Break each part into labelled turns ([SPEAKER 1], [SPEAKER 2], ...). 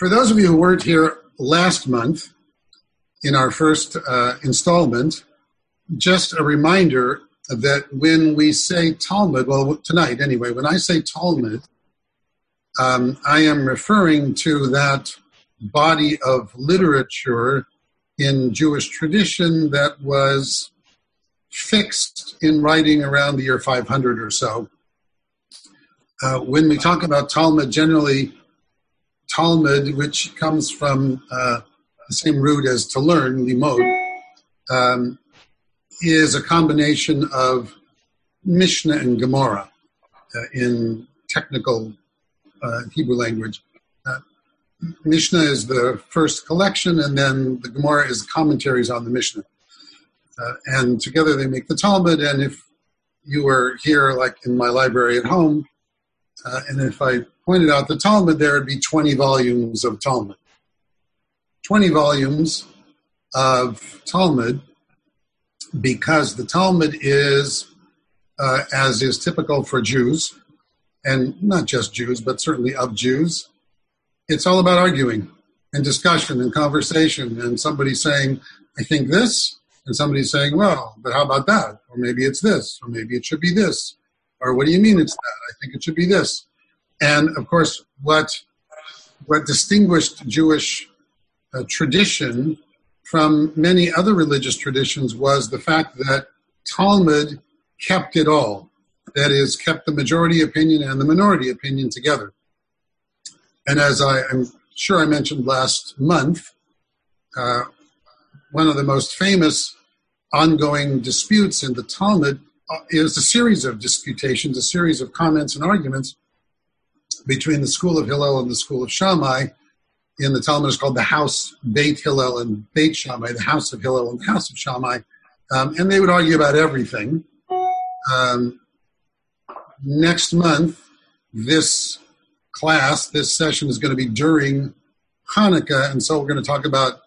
[SPEAKER 1] For those of you who weren't here last month in our first uh, installment, just a reminder that when we say Talmud, well, tonight anyway, when I say Talmud, um, I am referring to that body of literature in Jewish tradition that was fixed in writing around the year 500 or so. Uh, when we talk about Talmud, generally, Talmud, which comes from uh, the same root as to learn, limod, um, is a combination of Mishnah and Gemara uh, in technical uh, Hebrew language. Uh, Mishnah is the first collection, and then the Gemara is commentaries on the Mishnah. Uh, and together they make the Talmud. And if you were here, like in my library at home, uh, and if I pointed out the Talmud, there would be 20 volumes of Talmud. 20 volumes of Talmud because the Talmud is, uh, as is typical for Jews, and not just Jews, but certainly of Jews, it's all about arguing and discussion and conversation and somebody saying, I think this, and somebody saying, well, but how about that? Or maybe it's this, or maybe it should be this. Or what do you mean it's that? I think it should be this. And of course, what, what distinguished Jewish uh, tradition from many other religious traditions was the fact that Talmud kept it all that is kept the majority opinion and the minority opinion together. And as I, am sure I mentioned last month, uh, one of the most famous ongoing disputes in the Talmud uh, is a series of disputations, a series of comments and arguments between the school of Hillel and the school of Shammai. In the Talmud, is called the house Beit Hillel and Beit Shammai, the house of Hillel and the house of Shammai. Um, and they would argue about everything. Um, next month, this class, this session is going to be during Hanukkah, and so we're going to talk about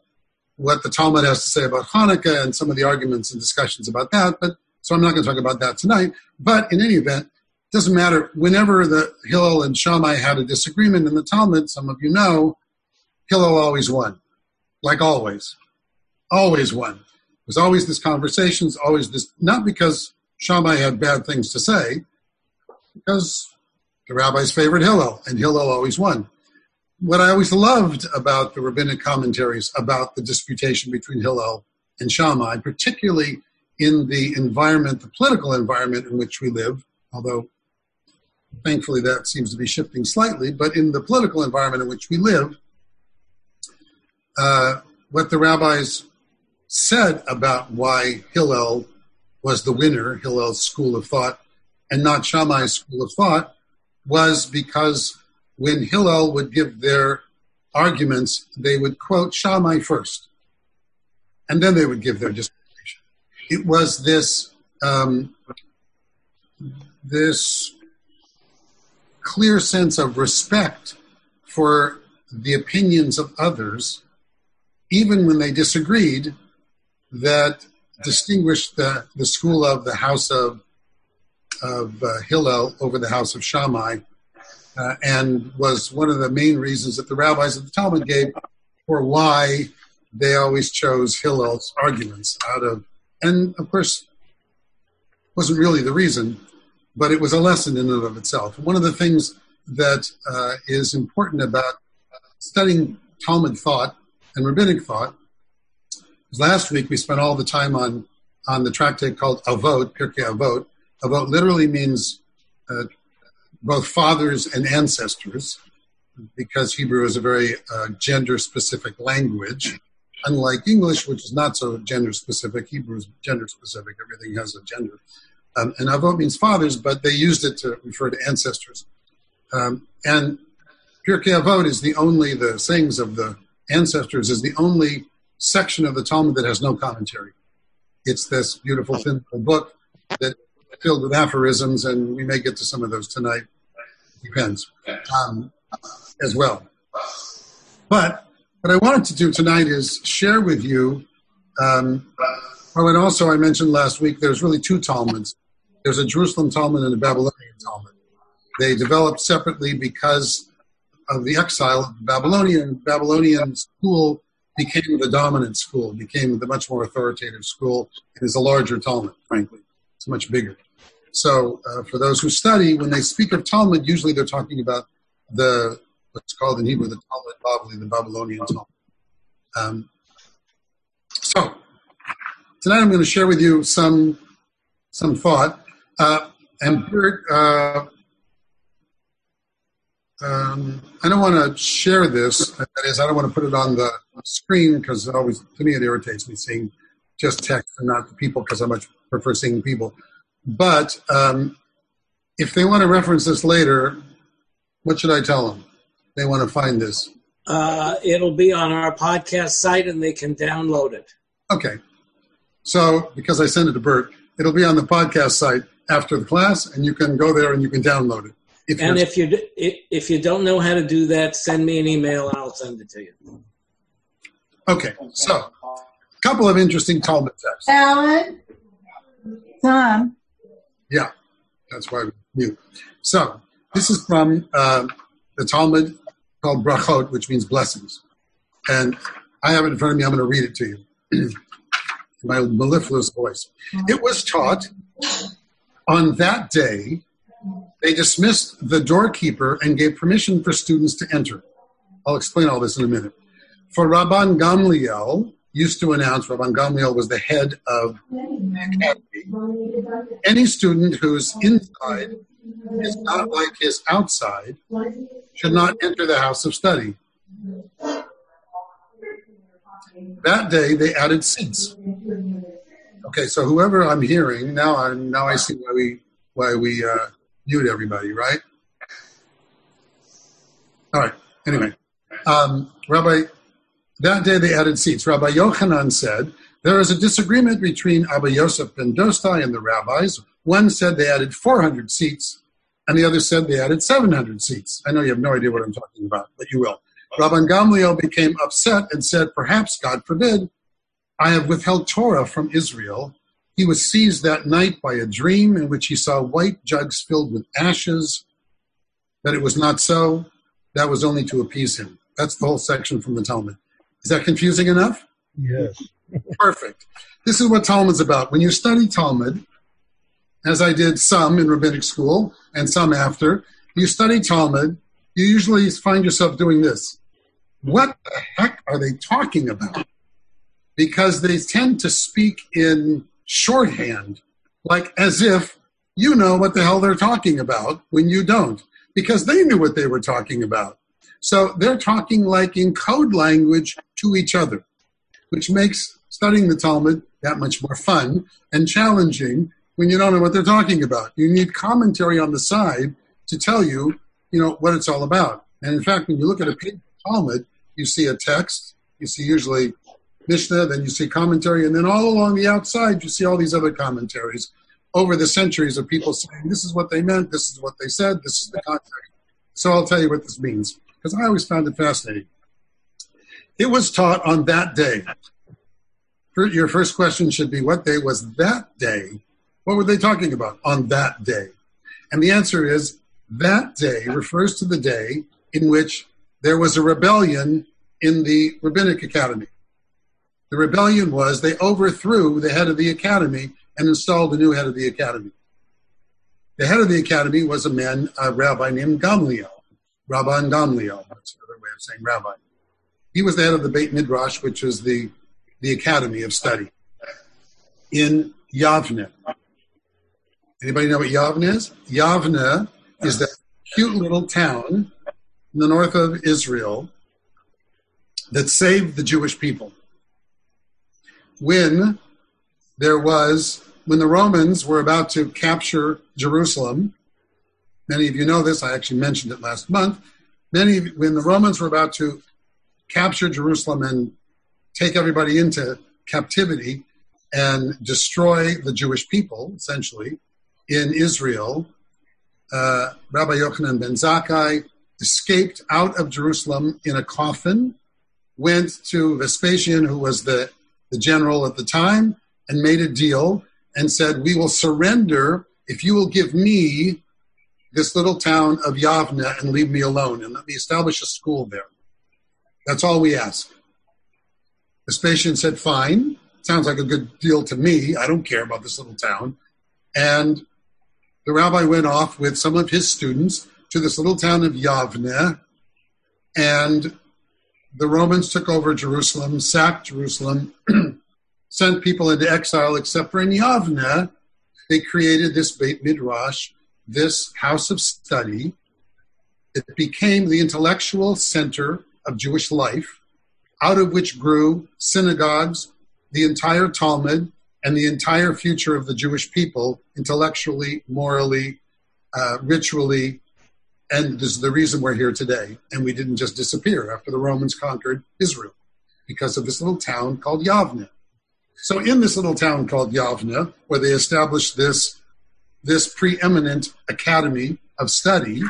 [SPEAKER 1] what the Talmud has to say about Hanukkah and some of the arguments and discussions about that. But so I'm not going to talk about that tonight. But in any event, doesn't matter. Whenever the Hillel and Shammai had a disagreement in the Talmud, some of you know, Hillel always won, like always, always won. There's always this conversations, always this, not because Shammai had bad things to say, because the rabbis favored Hillel, and Hillel always won. What I always loved about the rabbinic commentaries about the disputation between Hillel and Shammai, particularly in the environment, the political environment in which we live, although thankfully that seems to be shifting slightly, but in the political environment in which we live, uh, what the rabbis said about why Hillel was the winner, Hillel's school of thought, and not Shammai's school of thought was because when Hillel would give their arguments, they would quote Shammai first, and then they would give their justification. It was this um, this clear sense of respect for the opinions of others, even when they disagreed, that distinguished the, the school of the house of of uh, Hillel over the house of Shammai, uh, and was one of the main reasons that the rabbis of the Talmud gave for why they always chose Hillel's arguments out of, and of course, wasn't really the reason, but it was a lesson in and of itself. One of the things that uh, is important about studying Talmud thought and rabbinic thought last week we spent all the time on on the tractate called Avot, Pirkei Avot, Avot literally means uh, both fathers and ancestors, because Hebrew is a very uh, gender specific language. Unlike English, which is not so gender specific, Hebrew is gender specific. Everything has a gender. Um, and Avot means fathers, but they used it to refer to ancestors. Um, and Pirkei Avot is the only, the sayings of the ancestors is the only section of the Talmud that has no commentary. It's this beautiful thin book that filled with aphorisms, and we may get to some of those tonight. Depends um, as well. But what I wanted to do tonight is share with you. Um, oh, and also I mentioned last week there's really two Talmuds. There's a Jerusalem Talmud and a Babylonian Talmud. They developed separately because of the exile of the Babylonian. Babylonian school became the dominant school, became the much more authoritative school. It is a larger Talmud, frankly. It's much bigger. So, uh, for those who study, when they speak of Talmud, usually they're talking about the what's called in Hebrew the Talmud Bavli, the Babylonian Talmud. Um, so, tonight I'm going to share with you some some thought. Uh, and Bert, uh, um, I don't want to share this. That is, I don't want to put it on the screen because it always, to me, it irritates me seeing just text and not the people because I much prefer seeing people. But um, if they want to reference this later, what should I tell them? They want to find this.
[SPEAKER 2] Uh, it'll be on our podcast site and they can download it.
[SPEAKER 1] Okay. So, because I sent it to Bert, it'll be on the podcast site after the class, and you can go there and you can download it.
[SPEAKER 2] If and if you if you don't know how to do that, send me an email and I'll send it to you.
[SPEAKER 1] Okay, so a couple of interesting Talmud texts.
[SPEAKER 3] Alan, Tom.
[SPEAKER 1] Yeah, that's why we knew. So this is from uh, the Talmud called Brachot, which means blessings, and I have it in front of me. I'm going to read it to you. My mellifluous voice. It was taught on that day they dismissed the doorkeeper and gave permission for students to enter. I'll explain all this in a minute. For Rabban Gamliel, used to announce, Rabban Gamliel was the head of the academy. Any student who's inside is not like his outside should not enter the house of study. That day they added seats. Okay, so whoever I'm hearing now, I now I see why we why we uh, mute everybody, right? All right. Anyway, um, Rabbi, that day they added seats. Rabbi Yochanan said, There is a disagreement between Abba Yosef ben Dostai and the rabbis. One said they added 400 seats, and the other said they added 700 seats. I know you have no idea what I'm talking about, but you will. Rabban Gamliel became upset and said, Perhaps, God forbid, I have withheld Torah from Israel he was seized that night by a dream in which he saw white jugs filled with ashes. That it was not so. That was only to appease him. That's the whole section from the Talmud. Is that confusing enough?
[SPEAKER 4] Yes.
[SPEAKER 1] Perfect. This is what Talmud's about. When you study Talmud, as I did some in rabbinic school and some after, you study Talmud, you usually find yourself doing this. What the heck are they talking about? Because they tend to speak in shorthand, like as if you know what the hell they're talking about when you don't, because they knew what they were talking about. So they're talking like in code language to each other, which makes studying the Talmud that much more fun and challenging when you don't know what they're talking about. You need commentary on the side to tell you, you know, what it's all about. And in fact, when you look at a page of Talmud, you see a text, you see usually Mishnah, then you see commentary, and then all along the outside, you see all these other commentaries over the centuries of people saying, this is what they meant, this is what they said, this is the context. So I'll tell you what this means, because I always found it fascinating. It was taught on that day. Your first question should be, what day was that day? What were they talking about on that day? And the answer is, that day refers to the day in which there was a rebellion in the Rabbinic Academy. The rebellion was they overthrew the head of the academy and installed a new head of the academy. The head of the academy was a man, a rabbi named Gamliel, Rabban Gamliel. That's another way of saying rabbi. He was the head of the Beit Midrash, which is the, the academy of study in Yavne. Anybody know what Yavne is? Yavne is that cute little town in the north of Israel that saved the Jewish people when there was when the Romans were about to capture Jerusalem. Many of you know this. I actually mentioned it last month. Many when the Romans were about to capture Jerusalem and take everybody into captivity and destroy the Jewish people, essentially, in Israel, uh, Rabbi Yochanan ben Zakkai escaped out of Jerusalem in a coffin, went to Vespasian, who was the the general at the time, and made a deal and said, We will surrender if you will give me this little town of Yavne and leave me alone and let me establish a school there. That's all we ask. Vespasian said, Fine. Sounds like a good deal to me. I don't care about this little town. And the rabbi went off with some of his students to this little town of Yavne, and the Romans took over Jerusalem, sacked Jerusalem, sent people into exile, except for in Yavne, they created this Beit Midrash, this house of study. It became the intellectual center of Jewish life, out of which grew synagogues, the entire Talmud, and the entire future of the Jewish people, intellectually, morally, uh, ritually, and this is the reason we're here today. And we didn't just disappear after the Romans conquered Israel because of this little town called Yavne. So, in this little town called Yavne, where they established this, this preeminent academy of study,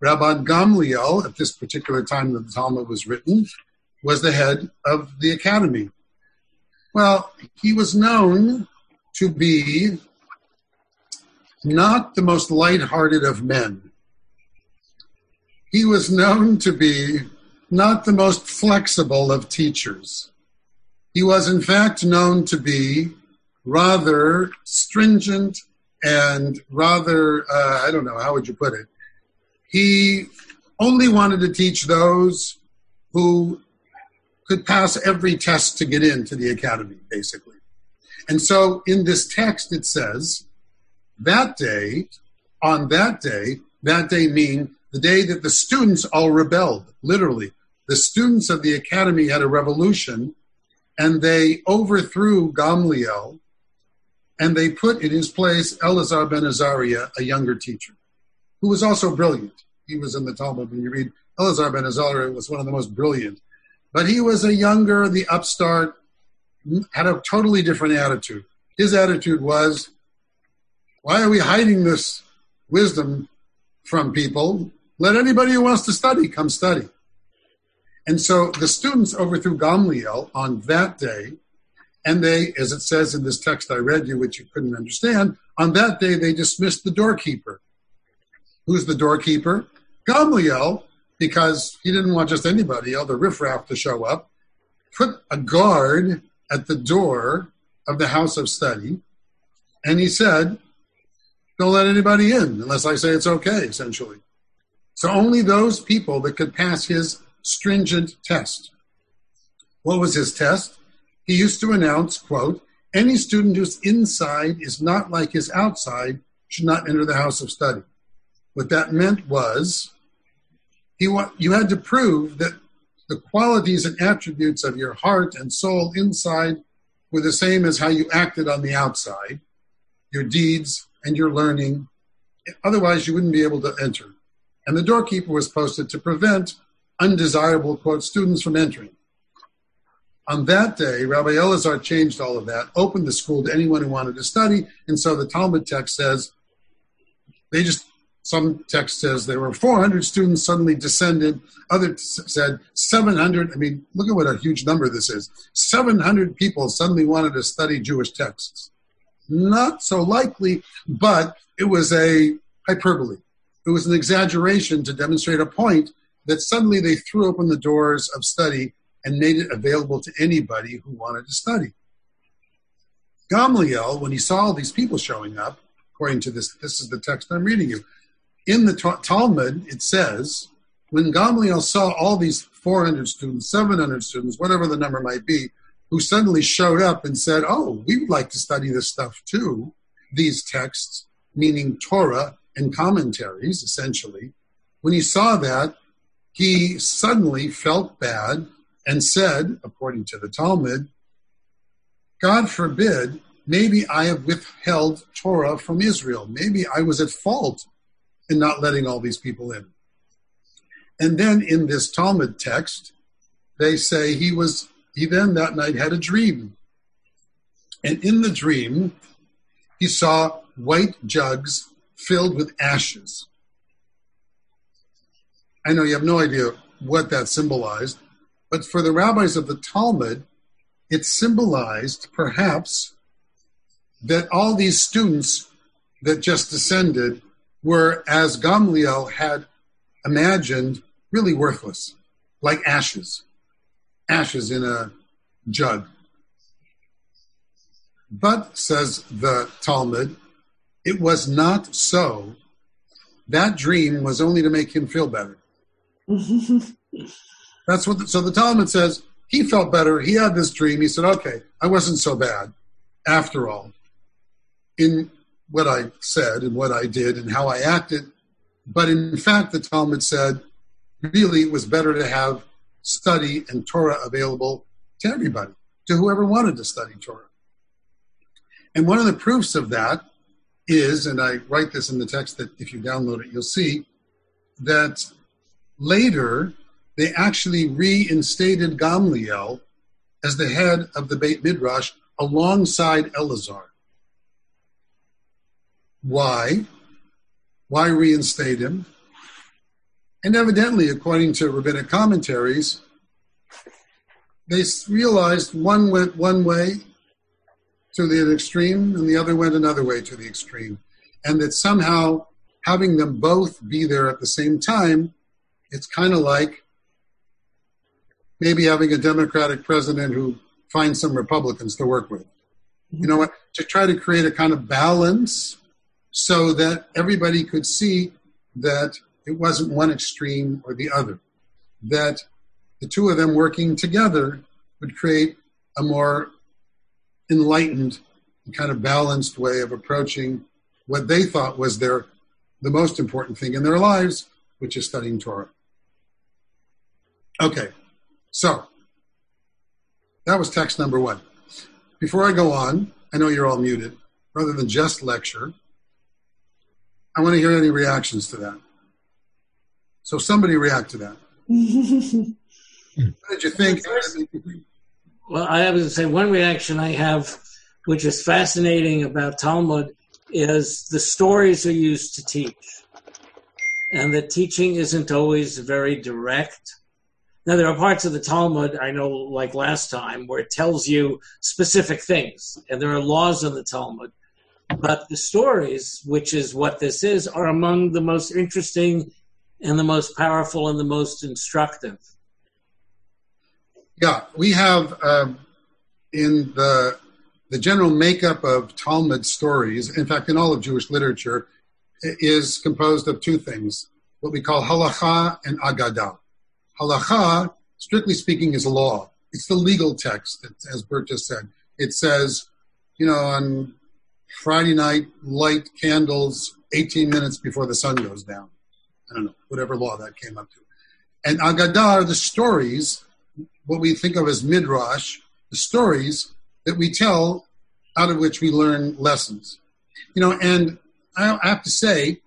[SPEAKER 1] Rabbi Gamliel, at this particular time that the Talmud was written, was the head of the academy. Well, he was known to be not the most light-hearted of men. He was known to be not the most flexible of teachers. He was, in fact, known to be rather stringent and rather, uh, I don't know, how would you put it? He only wanted to teach those who could pass every test to get into the academy, basically. And so in this text, it says, that day, on that day, that day mean the day that the students all rebelled, literally. The students of the academy had a revolution and they overthrew Gamliel and they put in his place Elazar ben Azariah, a younger teacher, who was also brilliant. He was in the Talmud when you read Elazar ben Azariah was one of the most brilliant but he was a younger, the upstart, had a totally different attitude. His attitude was, why are we hiding this wisdom from people? Let anybody who wants to study come study. And so the students overthrew Gamliel on that day, and they, as it says in this text I read you, which you couldn't understand, on that day they dismissed the doorkeeper. Who's the doorkeeper? Gamliel, because he didn't want just anybody, all the riffraff to show up, put a guard at the door of the house of study, and he said, Don't let anybody in unless I say it's okay, essentially. So only those people that could pass his stringent test. What was his test? He used to announce, quote, any student whose inside is not like his outside should not enter the house of study. What that meant was he wa- you had to prove that the qualities and attributes of your heart and soul inside were the same as how you acted on the outside, your deeds and your learning. Otherwise, you wouldn't be able to enter. And the doorkeeper was posted to prevent undesirable, quote, students from entering. On that day, Rabbi Elazar changed all of that, opened the school to anyone who wanted to study, and so the Talmud text says they just some text says there were 400 students suddenly descended. Other said 700. I mean, look at what a huge number this is. 700 people suddenly wanted to study Jewish texts. Not so likely, but it was a hyperbole. It was an exaggeration to demonstrate a point that suddenly they threw open the doors of study and made it available to anybody who wanted to study. Gamliel, when he saw all these people showing up, according to this, this is the text I'm reading you in the Talmud, it says, when Gamliel saw all these 400 students, 700 students, whatever the number might be, who suddenly showed up and said, Oh, we would like to study this stuff too, these texts, meaning Torah and commentaries, essentially. When he saw that, he suddenly felt bad and said, according to the Talmud, God forbid, maybe I have withheld Torah from Israel. Maybe I was at fault in not letting all these people in. And then in this Talmud text, they say he was he then that night had a dream. And in the dream, he saw white jugs filled with ashes. I know you have no idea what that symbolized, but for the rabbis of the Talmud, it symbolized perhaps that all these students that just descended were, as Gamliel had imagined, really worthless, like ashes, ashes in a jug. But, says the Talmud, it was not so. That dream was only to make him feel better. That's what. The, so the Talmud says he felt better. He had this dream. He said, "Okay, I wasn't so bad, after all." In what I said and what I did and how I acted, but in fact, the Talmud said, really, it was better to have study and Torah available to everybody, to whoever wanted to study Torah. And one of the proofs of that is, and I write this in the text that if you download it, you'll see that later they actually reinstated Gamliel as the head of the Beit Midrash alongside Elazar. Why? Why reinstate him? And evidently, according to rabbinic commentaries, they realized one went one way to the extreme and the other went another way to the extreme. And that somehow having them both be there at the same time, it's kind of like maybe having a Democratic president who finds some Republicans to work with. You know what? To try to create a kind of balance so that everybody could see that it wasn't one extreme or the other, that the two of them working together would create a more enlightened kind of balanced way of approaching what they thought was their the most important thing in their lives, which is studying Torah. Okay, so that was text number one. Before I go on, I know you're all muted. Rather than just lecture, I want to hear any reactions to that. So somebody react to that. what did you think?
[SPEAKER 2] Well, I have to say one reaction I have, which is fascinating about Talmud, is the stories are used to teach, and the teaching isn't always very direct. Now, there are parts of the Talmud, I know, like last time, where it tells you specific things, and there are laws in the Talmud. But the stories, which is what this is, are among the most interesting and the most powerful and the most instructive.
[SPEAKER 1] Yeah, we have um, in the the general makeup of Talmud stories, in fact, in all of Jewish literature, is composed of two things: what we call halacha and agadah. Halacha, strictly speaking, is law. It's the legal text, as Bert just said. It says, you know, on Friday night, light candles 18 minutes before the sun goes down. I don't know, whatever law that came up to. And Agadah are the stories, what we think of as midrash, the stories that we tell out of which we learn lessons. You know, and I have to say,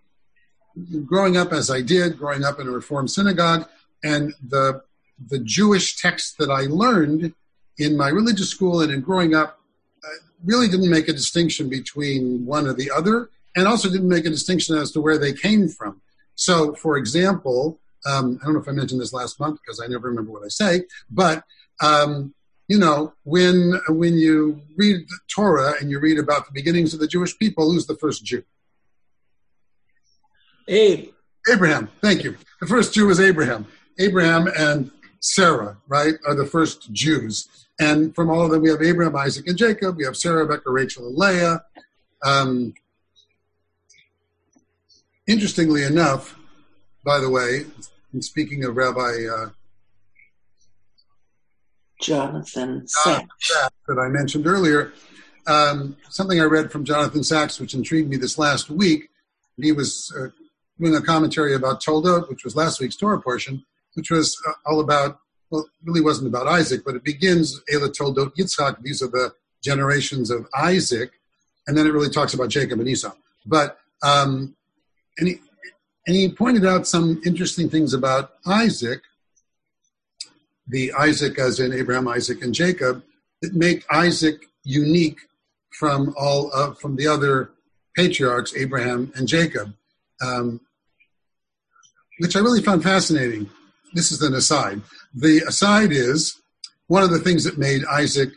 [SPEAKER 1] growing up as I did, growing up in a Reformed synagogue, and the the Jewish texts that I learned in my religious school and in growing up uh, really didn't make a distinction between one or the other, and also didn't make a distinction as to where they came from. So, for example, um, I don't know if I mentioned this last month because I never remember what I say, but um, you know, when when you read the Torah and you read about the beginnings of the Jewish people, who's the first Jew?
[SPEAKER 2] Abe.
[SPEAKER 1] Abraham. Thank you. The first Jew was Abraham. Abraham and Sarah, right, are the first Jews. And from all of them, we have Abraham, Isaac, and Jacob. We have Sarah, Rebecca, Rachel, and Leah. Um, interestingly enough, by the way, speaking of Rabbi uh,
[SPEAKER 4] Jonathan Sacks
[SPEAKER 1] that I mentioned earlier, um, something I read from Jonathan Sacks, which intrigued me this last week. He was uh, doing a commentary about Toldot, which was last week's Torah portion, which was uh, all about, well, it really wasn't about Isaac, but it begins, Ela Toldot Yitzchak, these are the generations of Isaac, and then it really talks about Jacob and Esau. But, um, and, he, and he pointed out some interesting things about Isaac, the Isaac as in Abraham, Isaac, and Jacob, that make Isaac unique from all of, from the other patriarchs, Abraham and Jacob, um, which I really found fascinating this is an aside. The aside is one of the things that made Isaac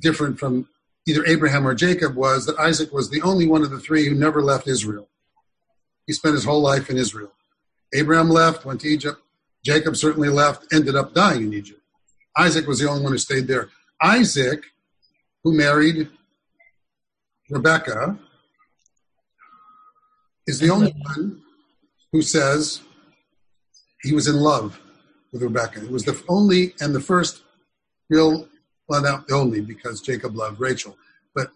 [SPEAKER 1] different from either Abraham or Jacob was that Isaac was the only one of the three who never left Israel. He spent his whole life in Israel. Abraham left, went to Egypt. Jacob certainly left, ended up dying in Egypt. Isaac was the only one who stayed there. Isaac, who married Rebecca, is the only one who says he was in love with Rebecca. It was the only and the first real, well, not the only because Jacob loved Rachel, but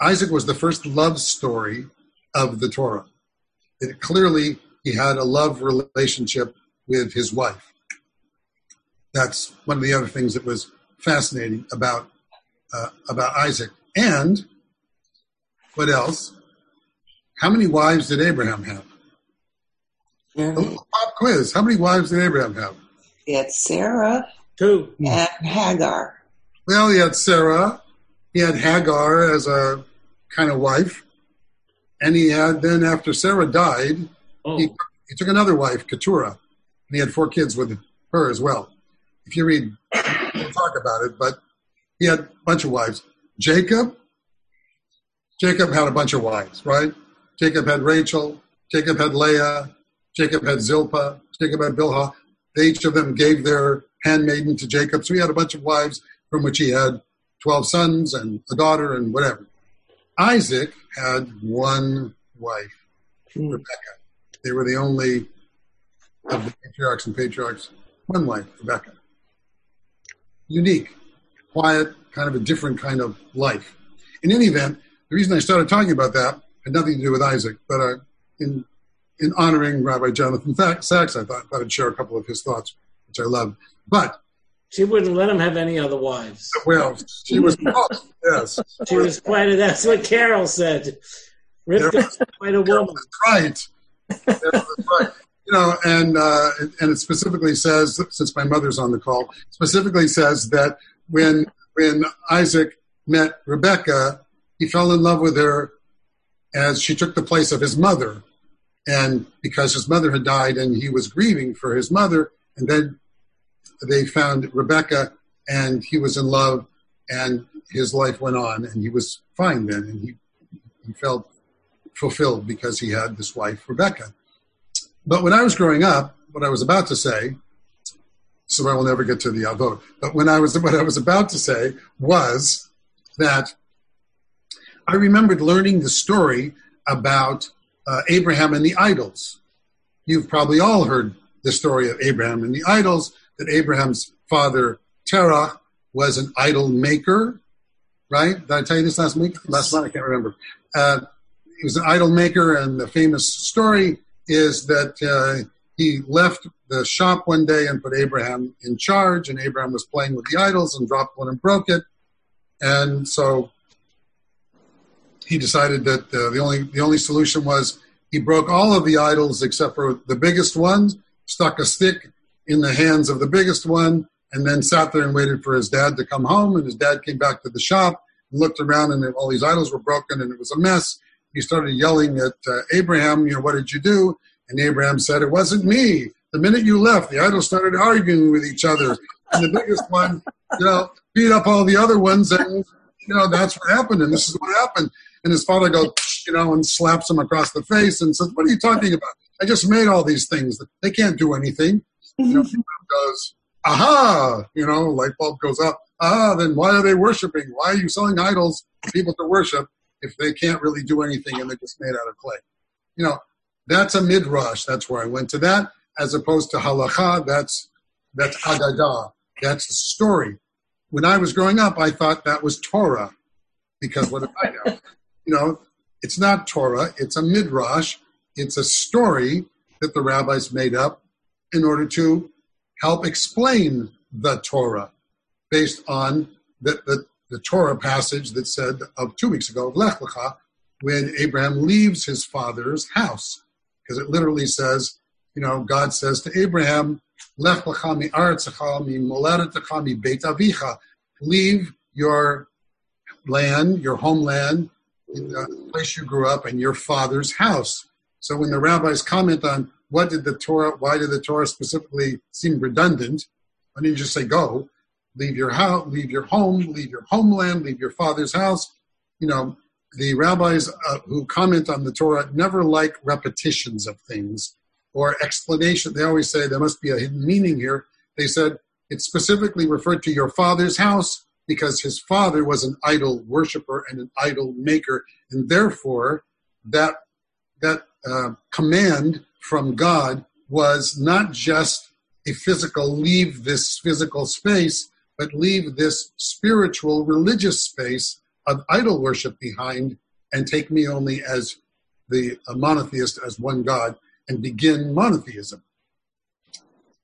[SPEAKER 1] Isaac was the first love story of the Torah. It clearly he had a love relationship with his wife. That's one of the other things that was fascinating about uh, about Isaac. And what else? How many wives did Abraham have? A little pop quiz. How many wives did Abraham have?
[SPEAKER 4] He had Sarah
[SPEAKER 2] Two.
[SPEAKER 4] and Hagar.
[SPEAKER 1] Well, he had Sarah. He had Hagar as a kind of wife. And he had, then after Sarah died,
[SPEAKER 2] Oh,
[SPEAKER 1] he, he took another wife, Keturah. And he had four kids with her as well. If you read, we'll talk about it, but he had a bunch of wives. Jacob, Jacob had a bunch of wives, right? Jacob had Rachel. Jacob had Leah. Jacob had Zilpah. Jacob had Bilhah. They each of them gave their handmaiden to Jacob. So he had a bunch of wives from which he had 12 sons and a daughter and whatever. Isaac had one wife,
[SPEAKER 2] Hmm.
[SPEAKER 1] Rebecca. They were the only of the patriarchs and patriarchs, one wife, Rebecca. Unique, quiet, kind of a different kind of life. In any event, the reason I started talking about that had nothing to do with Isaac, but uh, in in honoring Rabbi Jonathan Tha- Sacks, I thought, thought I'd share a couple of his thoughts, which I love. But
[SPEAKER 2] she wouldn't let him have any other wives.
[SPEAKER 1] well, she was close. Yes,
[SPEAKER 2] She was quite a, that's what Carol said. Rivka was quite a woman.
[SPEAKER 1] right. That's right. You know, and uh, and it specifically says, since my mother's on the call, specifically says that when when Isaac met Rebecca, he fell in love with her as she took the place of his mother, and because his mother had died, and he was grieving for his mother, and then they found Rebecca, and he was in love, and his life went on, and he was fine then, and he he felt fulfilled because he had this wife, Rebecca. But when I was growing up, what I was about to say, so I will never get to the uh, vote, but when I was what I was about to say was that I remembered learning the story about uh, Abraham and the idols. You've probably all heard the story of Abraham and the idols, that Abraham's father, Terah, was an idol maker, right? Did I tell you this last week? Last month, I can't remember. Uh, he was an idol maker, and the famous story is that uh, he left the shop one day and put Abraham in charge, and Abraham was playing with the idols and dropped one and broke it. And so he decided that uh, the only the only solution was he broke all of the idols except for the biggest ones, stuck a stick in the hands of the biggest one, and then sat there and waited for his dad to come home. And his dad came back to the shop and looked around, and all these idols were broken, and it was a mess. He started yelling at uh, Abraham, you know, what did you do? And Abraham said, it wasn't me. The minute you left, the idols started arguing with each other. And the biggest one, you know, beat up all the other ones, and, you know, that's what happened, and this is what happened. And his father goes, you know, and slaps him across the face and says, what are you talking about? I just made all these things. They can't do anything. You know, goes, aha, you know, light bulb goes up. Ah, then why are they worshiping? Why are you selling idols for people to worship if they can't really do anything and they're just made out of clay? You know, that's a midrash. That's where I went to that, as opposed to halacha. That's that's agadah. That's the story. When I was growing up, I thought that was Torah, because what did I know? You know, it's not Torah. It's a midrash. It's a story that the rabbis made up in order to help explain the Torah based on the, the, the Torah passage that said of two weeks ago Lech Lecha, when Abraham leaves his father's house. Because it literally says, you know, God says to Abraham, Lech Lecha mi aretzecha mi moledetecha mi beit avicha. Leave your land, your homeland, the place you grew up, and your father's house. So when the rabbis comment on what did the Torah, why did the Torah specifically seem redundant? Why didn't just say go? Leave your house, leave your home, leave your homeland, leave your father's house. You know, the rabbis uh, who comment on the Torah never like repetitions of things or explanation. They always say there must be a hidden meaning here. They said it specifically referred to your father's house because his father was an idol worshiper and an idol maker, and therefore that that uh, command from God was not just a physical leave this physical space, but leave this spiritual religious space of idol worship behind and take me only as the monotheist as one God and begin monotheism.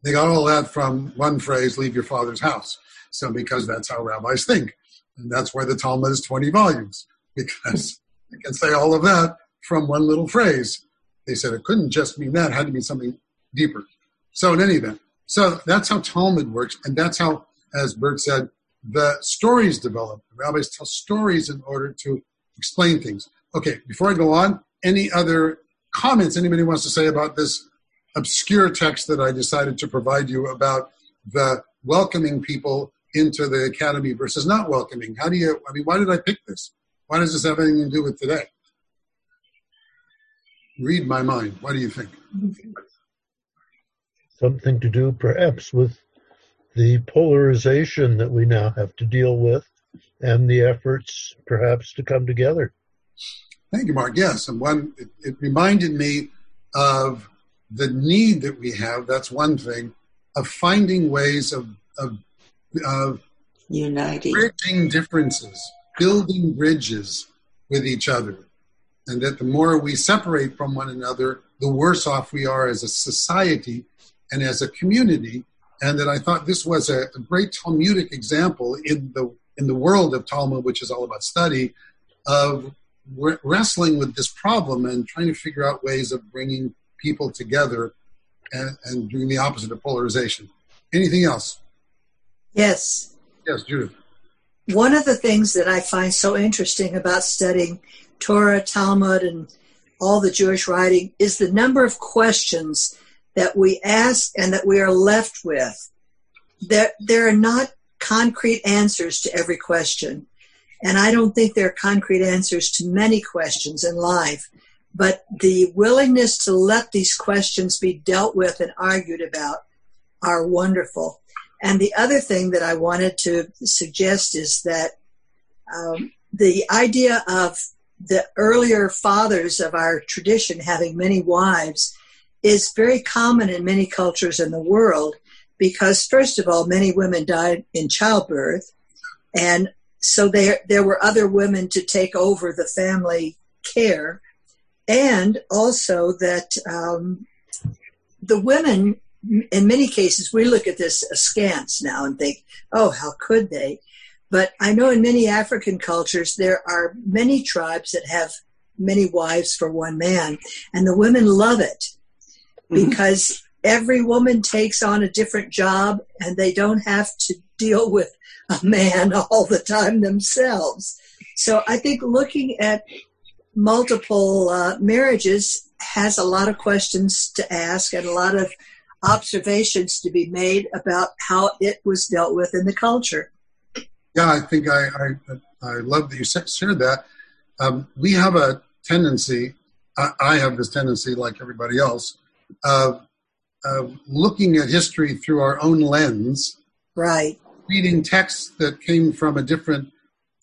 [SPEAKER 1] They got all that from one phrase, leave your father's house. So because that's how rabbis think. And that's why the Talmud is 20 volumes, because they can say all of that from one little phrase. They said it couldn't just mean that, it had to be something deeper. So in any event, so that's how Talmud works, and that's how, as Bert said, the stories develop. The rabbis tell stories in order to explain things. Okay, before I go on, any other comments anybody wants to say about this obscure text that I decided to provide you about the welcoming people into the academy versus not welcoming? How do you, I mean, why did I pick this? Why does this have anything to do with today? Read my mind. What do you think?
[SPEAKER 5] Something to do perhaps with the polarization that we now have to deal with and the efforts perhaps to come together.
[SPEAKER 1] Thank you, Mark. Yes, and one it, it reminded me of the need that we have. That's one thing of finding ways of of, of
[SPEAKER 4] uniting,
[SPEAKER 1] bridging differences, building bridges with each other, and that the more we separate from one another, the worse off we are as a society and as a community and that I thought this was a, a, great Talmudic example in the in the world of Talmud, which is all about study, of w- wrestling with this problem and trying to figure out ways of bringing people together and, and doing the opposite of polarization. Anything else?
[SPEAKER 3] Yes.
[SPEAKER 1] Yes, Judith.
[SPEAKER 3] One of the things that I find so interesting about studying Torah, Talmud, and all the Jewish writing is the number of questions that we ask and that we are left with. There, there are not concrete answers to every question. And I don't think there are concrete answers to many questions in life. But the willingness to let these questions be dealt with and argued about are wonderful. And the other thing that I wanted to suggest is that um, the idea of the earlier fathers of our tradition having many wives is very common in many cultures in the world because, first of all, many women died in childbirth, and so there there were other women to take over the family care, and also that um, the women, in many cases, we look at this askance now and think, oh, how could they? But I know in many African cultures there are many tribes that have many wives for one man, and the women love it Mm-hmm. because every woman takes on a different job and they don't have to deal with a man all the time themselves. So I think looking at multiple uh, marriages has a lot of questions to ask and a lot of observations to be made about how it was dealt with in the culture.
[SPEAKER 1] Yeah, I think I, I, I love that you shared that. Um, we have a tendency, I, I have this tendency like everybody else, of, of looking at history through our own lens.
[SPEAKER 3] Right.
[SPEAKER 1] Reading texts that came from a different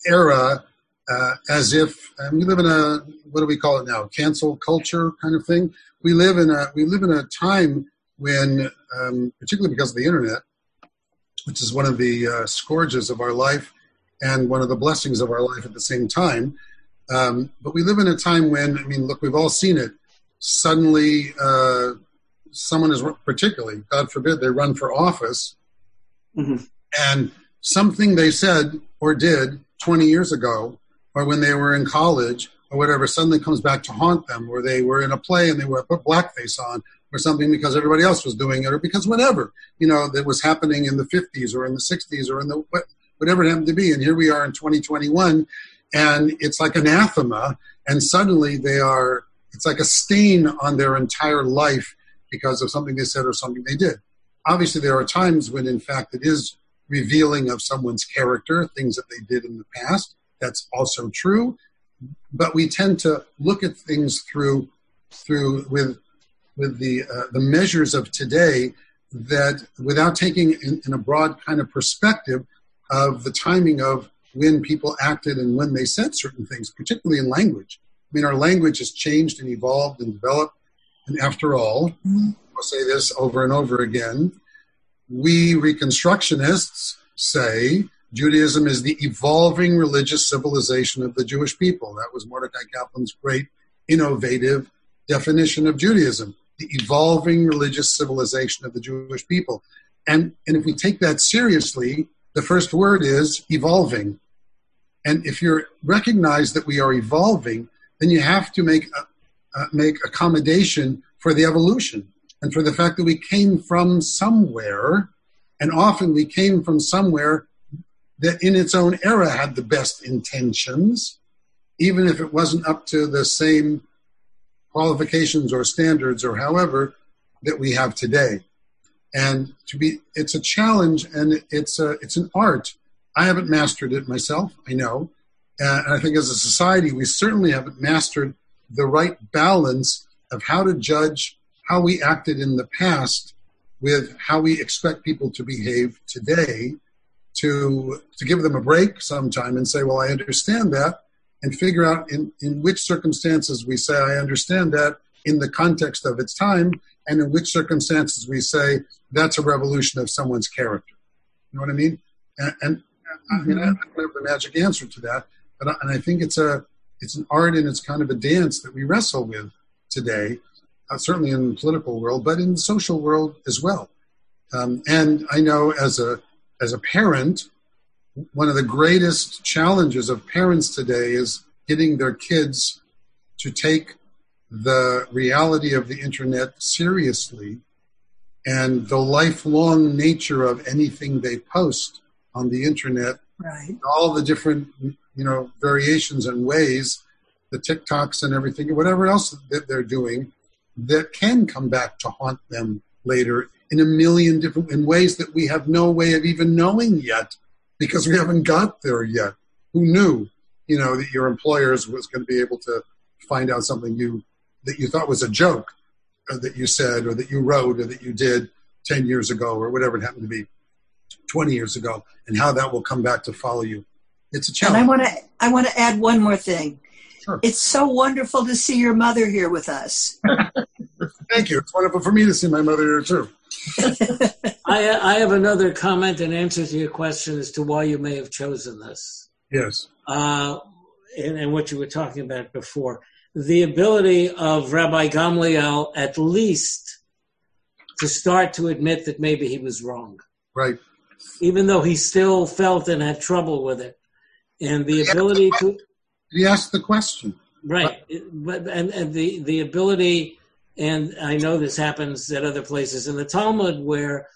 [SPEAKER 1] era uh, as if we live in a what do we call it now cancel culture kind of thing we live in a we live in a time when um, particularly because of the internet which is one of the uh, scourges of our life and one of the blessings of our life at the same time. Um, but we live in a time when i mean look we've all seen it. Suddenly uh, someone is particularly, God forbid, they run for office, mm-hmm. and something they said or did 20 years ago, or when they were in college or whatever, suddenly comes back to haunt them, or they were in a play and they were put blackface on, or something because everybody else was doing it, or because whatever you know that was happening in the 50s or in the 60s or in the whatever it happened to be. And here we are in 2021, and it's like anathema, and suddenly they are it's like a stain on their entire life because of something they said or something they did. Obviously, there are times when, in fact, it is revealing of someone's character, things that they did in the past. That's also true. but we tend to look at things through through with with the uh, the measures of today that without taking in, in, a broad kind of perspective of the timing of when people acted and when they said certain things, particularly in language. I mean, our language has changed and evolved and developed. And after all, mm-hmm. I'll say this over and over again we Reconstructionists say Judaism is the evolving religious civilization of the Jewish people. That was Mordecai Kaplan's great innovative definition of Judaism the evolving religious civilization of the Jewish people. And, and if we take that seriously, the first word is evolving. And if you recognize that we are evolving, then you have to make, uh, make accommodation for the evolution and for the fact that we came from somewhere, and often we came from somewhere that in its own era had the best intentions, even if it wasn't up to the same qualifications or standards or however that we have today. And to be, it's a challenge and it's a, it's an art. I haven't mastered it myself. I know. And I think as a society, we certainly haven't mastered the right balance of how to judge how we acted in the past with how we expect people to behave today to to give them a break sometime and say well i understand that and figure out in, in which circumstances we say, I understand that in the context of its time, and in which circumstances we say, that's a revolution of someone's character. You know what I mean? And, and I mean, I don't have the magic answer to that, but I, and I think it's a it's an art and it's kind of a dance that we wrestle with today, uh, certainly in the political world, but in the social world as well. Um, and I know as a as a parent, one of the greatest challenges of parents today is getting their kids to take the reality of the internet seriously and the lifelong nature of anything they post on the internet.
[SPEAKER 3] Right.
[SPEAKER 1] All the different you know variations and ways the tiktoks and everything whatever else that they're doing that can come back to haunt them later in a million different in ways that we have no way of even knowing yet because we haven't got there yet. Who knew, you know, that your employers was going to be able to find out something you that you thought was a joke uh, that you said or that you wrote or that you did 10 years ago or whatever it happened to be 20 years ago and how that will come back to follow you. It's a challenge.
[SPEAKER 3] And I want to I want to add one more thing.
[SPEAKER 1] Sure.
[SPEAKER 3] It's so wonderful to see your mother here with us.
[SPEAKER 1] Thank you. It's wonderful for me to see my mother here too.
[SPEAKER 2] I, I have another comment and answer to your question as to why you may have chosen this.
[SPEAKER 1] Yes.
[SPEAKER 2] Uh, and, and what you were talking about before. The ability of Rabbi Gamliel, at least, to start to admit that maybe he was wrong.
[SPEAKER 1] Right.
[SPEAKER 2] Even though he still felt and had trouble with it. And the ability to.
[SPEAKER 1] He asked the question.
[SPEAKER 2] Right. But, and, and the, the ability and I know this happens at other places in the Talmud where,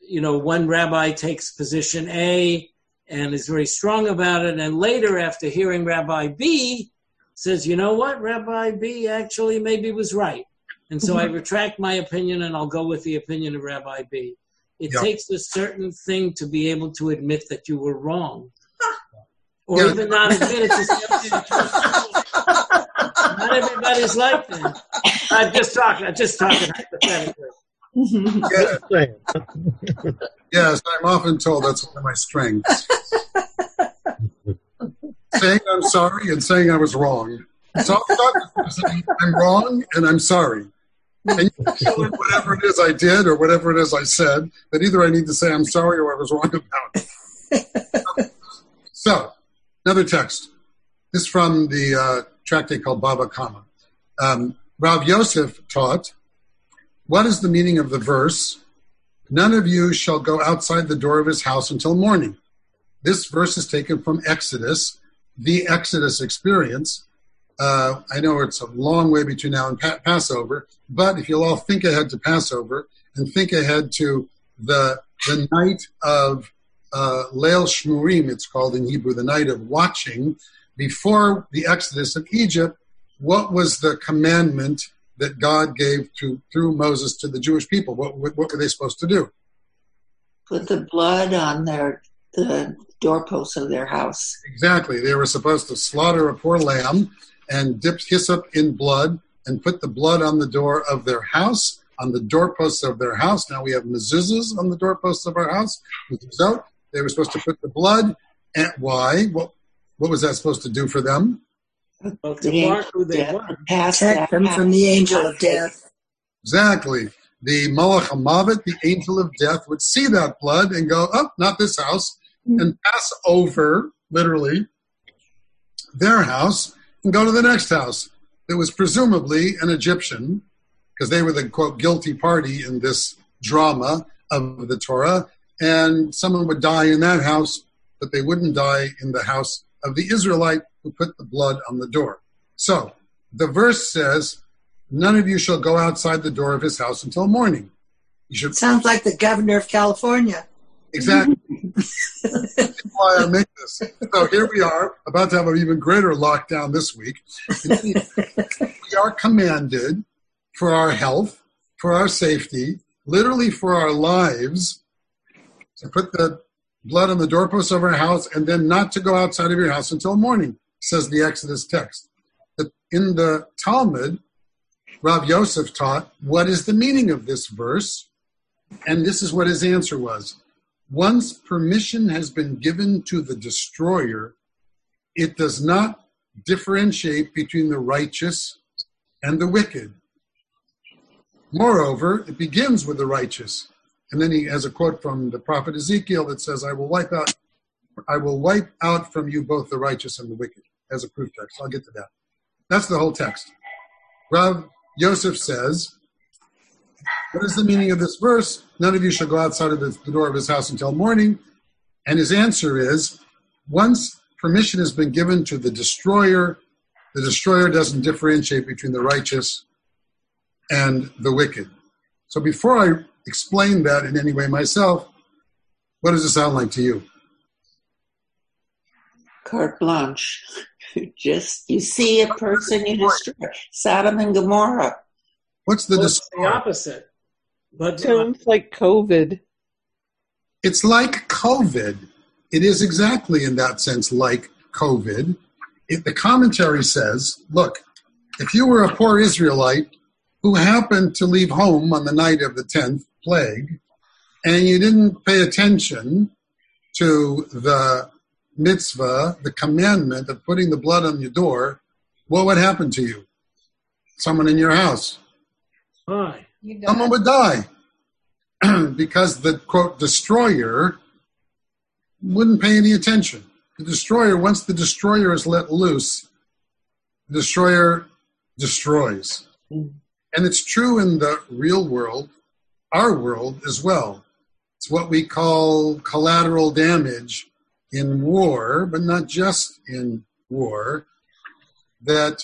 [SPEAKER 2] you know, one rabbi takes position A and is very strong about it, and later, after hearing Rabbi B, says, you know what, Rabbi B actually maybe was right. And so I mm-hmm. retract my opinion and I'll go with the opinion of Rabbi B. It takes a certain thing to be able to admit that you were wrong. Or yeah. even not admit it. Not everybody's like that. I'm just talking. I'm just talking hypothetically.
[SPEAKER 1] Yeah. yes, I'm often told that's one of my strengths. saying I'm sorry and saying I was wrong. So I'm wrong and I'm sorry. And whatever it is I did or whatever it is I said, that either I need to say I'm sorry or I was wrong about it. so, another text. This from the uh, tractate called Bava Kama. Um, Rav Yosef taught, What is the meaning of the verse? None of you shall go outside the door of his house until morning. This verse is taken from Exodus, the Exodus experience. Uh, I know it's a long way between now and pa- Passover, but if you'll all think ahead to Passover and think ahead to the the night of uh, Leil Shmurim, it's called in Hebrew, the night of watching, before the exodus of Egypt, what was the commandment that God gave to through Moses to the Jewish people? What, what, what were they supposed to do?
[SPEAKER 4] Put the blood on their the doorposts of their house.
[SPEAKER 1] Exactly. They were supposed to slaughter a poor lamb and dip hyssop in blood and put the blood on the door of their house, on the doorposts of their house. Now we have mezuzahs on the doorposts of our house. They were supposed to put the blood. And why? What, what was that supposed to do for them?
[SPEAKER 2] Well, to mark who they
[SPEAKER 4] Death,
[SPEAKER 2] were.
[SPEAKER 3] Protect them from the angel of death.
[SPEAKER 1] Exactly. The Malach Hamavet, the angel of death, would see that blood and go, oh, not this house, mm. and pass over, literally, their house and go to the next house. That was presumably an Egyptian, because they were the quote guilty party in this drama of the Torah, and someone would die in that house, but they wouldn't die in the house of the Israelite who put the blood on the door. So the verse says, None of you shall go outside the door of his house until morning. You should
[SPEAKER 3] Sounds like the governor of California.
[SPEAKER 1] exactly. That's why I make this. So here we are, about to have an even greater lockdown this week. we are commanded for our health, for our safety, literally for our lives, to put the blood on the doorposts of our house and then not to go outside of your house until morning, says the Exodus text. In the Talmud, Rav Yosef taught what is the meaning of this verse, and this is what his answer was. Once permission has been given to the destroyer, it does not differentiate between the righteous and the wicked. Moreover, it begins with the righteous. And then he has a quote from the prophet Ezekiel that says, I will wipe out I will wipe out from you both the righteous and the wicked, as a proof text. I'll get to that. That's the whole text. Rav Yosef says, What is the meaning of this verse? None of you shall go outside of the door of his house until morning. And his answer is, once permission has been given to the destroyer, the destroyer doesn't differentiate between the righteous and the wicked. So before I explain that in any way myself, what does it sound like to you?
[SPEAKER 4] Carte blanche. Just you see a person, you destroy. Sodom and Gomorrah.
[SPEAKER 1] What's the
[SPEAKER 2] Well, the opposite. But uh,
[SPEAKER 6] Sounds like COVID.
[SPEAKER 1] It's like COVID. It is exactly in that sense like COVID. If the commentary says, look, if you were a poor Israelite who happened to leave home on the night of the 10th plague and you didn't pay attention to the mitzvah, the commandment of putting the blood on your door, what would happen to you? Someone in your house.
[SPEAKER 2] hi.
[SPEAKER 1] Someone would die because the quote destroyer wouldn't pay any attention. The destroyer, once the destroyer is let loose, the destroyer destroys. Hmm. And it's true in the real world, our world as well. It's what we call collateral damage in war, but not just in war, that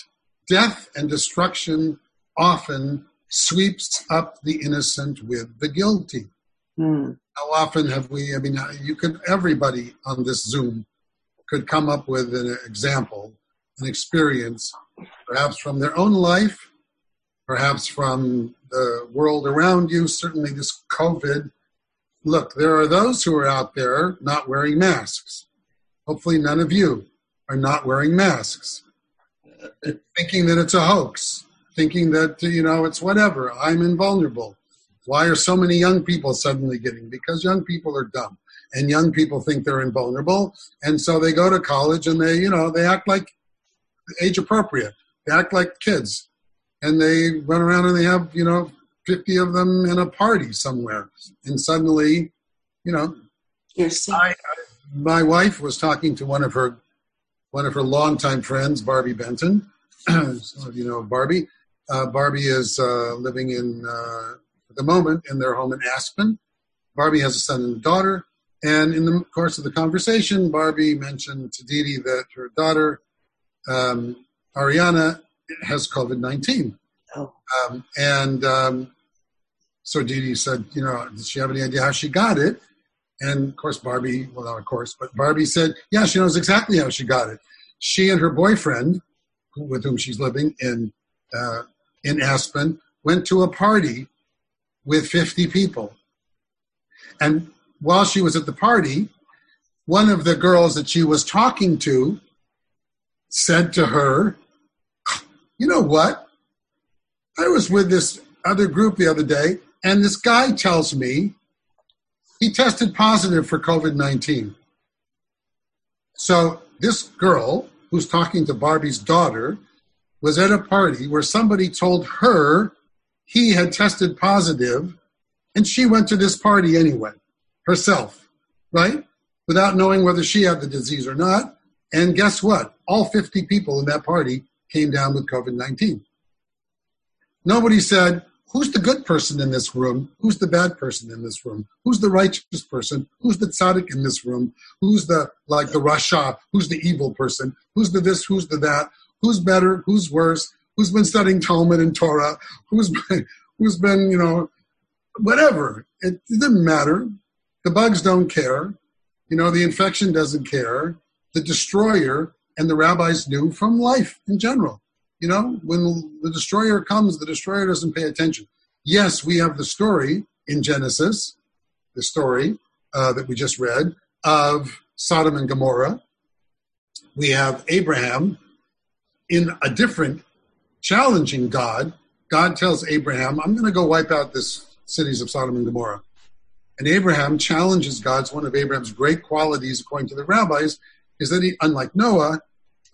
[SPEAKER 1] death and destruction often sweeps up the innocent with the guilty.
[SPEAKER 4] Hmm.
[SPEAKER 1] How often have we, I mean, you could, everybody on this Zoom could come up with an example, an experience, perhaps from their own life, perhaps from the world around you, certainly this COVID. Look, there are those who are out there not wearing masks. Hopefully, none of you are not wearing masks, thinking that it's a hoax, thinking that, you know, it's whatever, I'm invulnerable. Why are so many young people suddenly getting? Because young people are dumb and young people think they're invulnerable. And so they go to college and they, you know, they act like age appropriate. They act like kids and they run around and they have, you know, 50 of them in a party somewhere. And suddenly, you know, I, my wife was talking to one of her one of her longtime friends, Barbi Benton. Some of you know Barbi. Uh, Barbi is uh, living in uh, at the moment in their home in Aspen. Barbi has a son and a daughter, and in the course of the conversation, Barbi mentioned to Dee Dee that her daughter um, Ariana has COVID nineteen.
[SPEAKER 4] Oh.
[SPEAKER 1] Um, and um, so Dee Dee said, you know, does she have any idea how she got it? And of course, Barbi, well, not of course, but Barbi said, yeah, she knows exactly how she got it. She and her boyfriend, who- with whom she's living in uh, in Aspen, went to a party with 50 people. And while she was at the party, one of the girls that she was talking to said to her, You know what? I was with this other group the other day, and this guy tells me he tested positive for COVID 19. So this girl, who's talking to Barbi's daughter, was at a party where somebody told her he had tested positive, and she went to this party anyway, herself, right? Without knowing whether she had the disease or not. And guess what? All 50 people in that party came down with COVID 19. Nobody said, Who's the good person in this room? Who's the bad person in this room? Who's the righteous person? Who's the tzaddik in this room? Who's the like the rasha? Who's the evil person? Who's the this? Who's the that? Who's better? Who's worse? Who's been studying Talmud and Torah? Who's been, who's been you know whatever? It, doesn't matter. The bugs don't care. You know the infection doesn't care. The destroyer and the rabbis knew from life in general. You know, when the destroyer comes, the destroyer doesn't pay attention. Yes, we have the story in Genesis, the story uh, that we just read of Sodom and Gomorrah. We have Abraham in a different, challenging God. God tells Abraham, I'm going to go wipe out this cities of Sodom and Gomorrah. And Abraham challenges God's one of Abraham's great qualities, according to the rabbis, is that he, unlike Noah,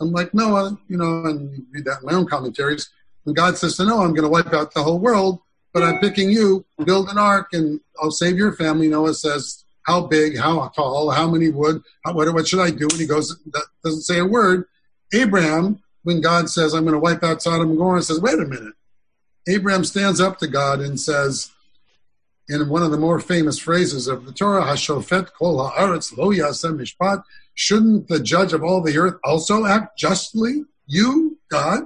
[SPEAKER 1] I'm like, Noah, you know, and you read that in my own commentaries. And God says to Noah, I'm going to wipe out the whole world, but I'm picking you, build an ark, and I'll save your family. Noah says, How big, how tall, how many wood, how, what, what should I do? And he goes, that doesn't say a word. Abraham, when God says, I'm going to wipe out Sodom and Gomorrah, says, Wait a minute. Abraham stands up to God and says, in one of the more famous phrases of the Torah, Hashofet kol haaretz lo yasem mishpat, shouldn't the judge of all the earth also act justly? You, God,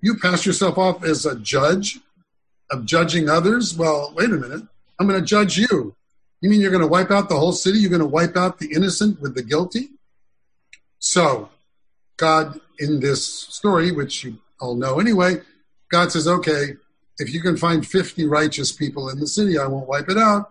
[SPEAKER 1] you pass yourself off as a judge of judging others? Well, wait a minute. I'm going to judge you. You mean you're going to wipe out the whole city? You're going to wipe out the innocent with the guilty? So, God, in this story, which you all know anyway, God says, okay, if you can find 50 righteous people in the city, I won't wipe it out.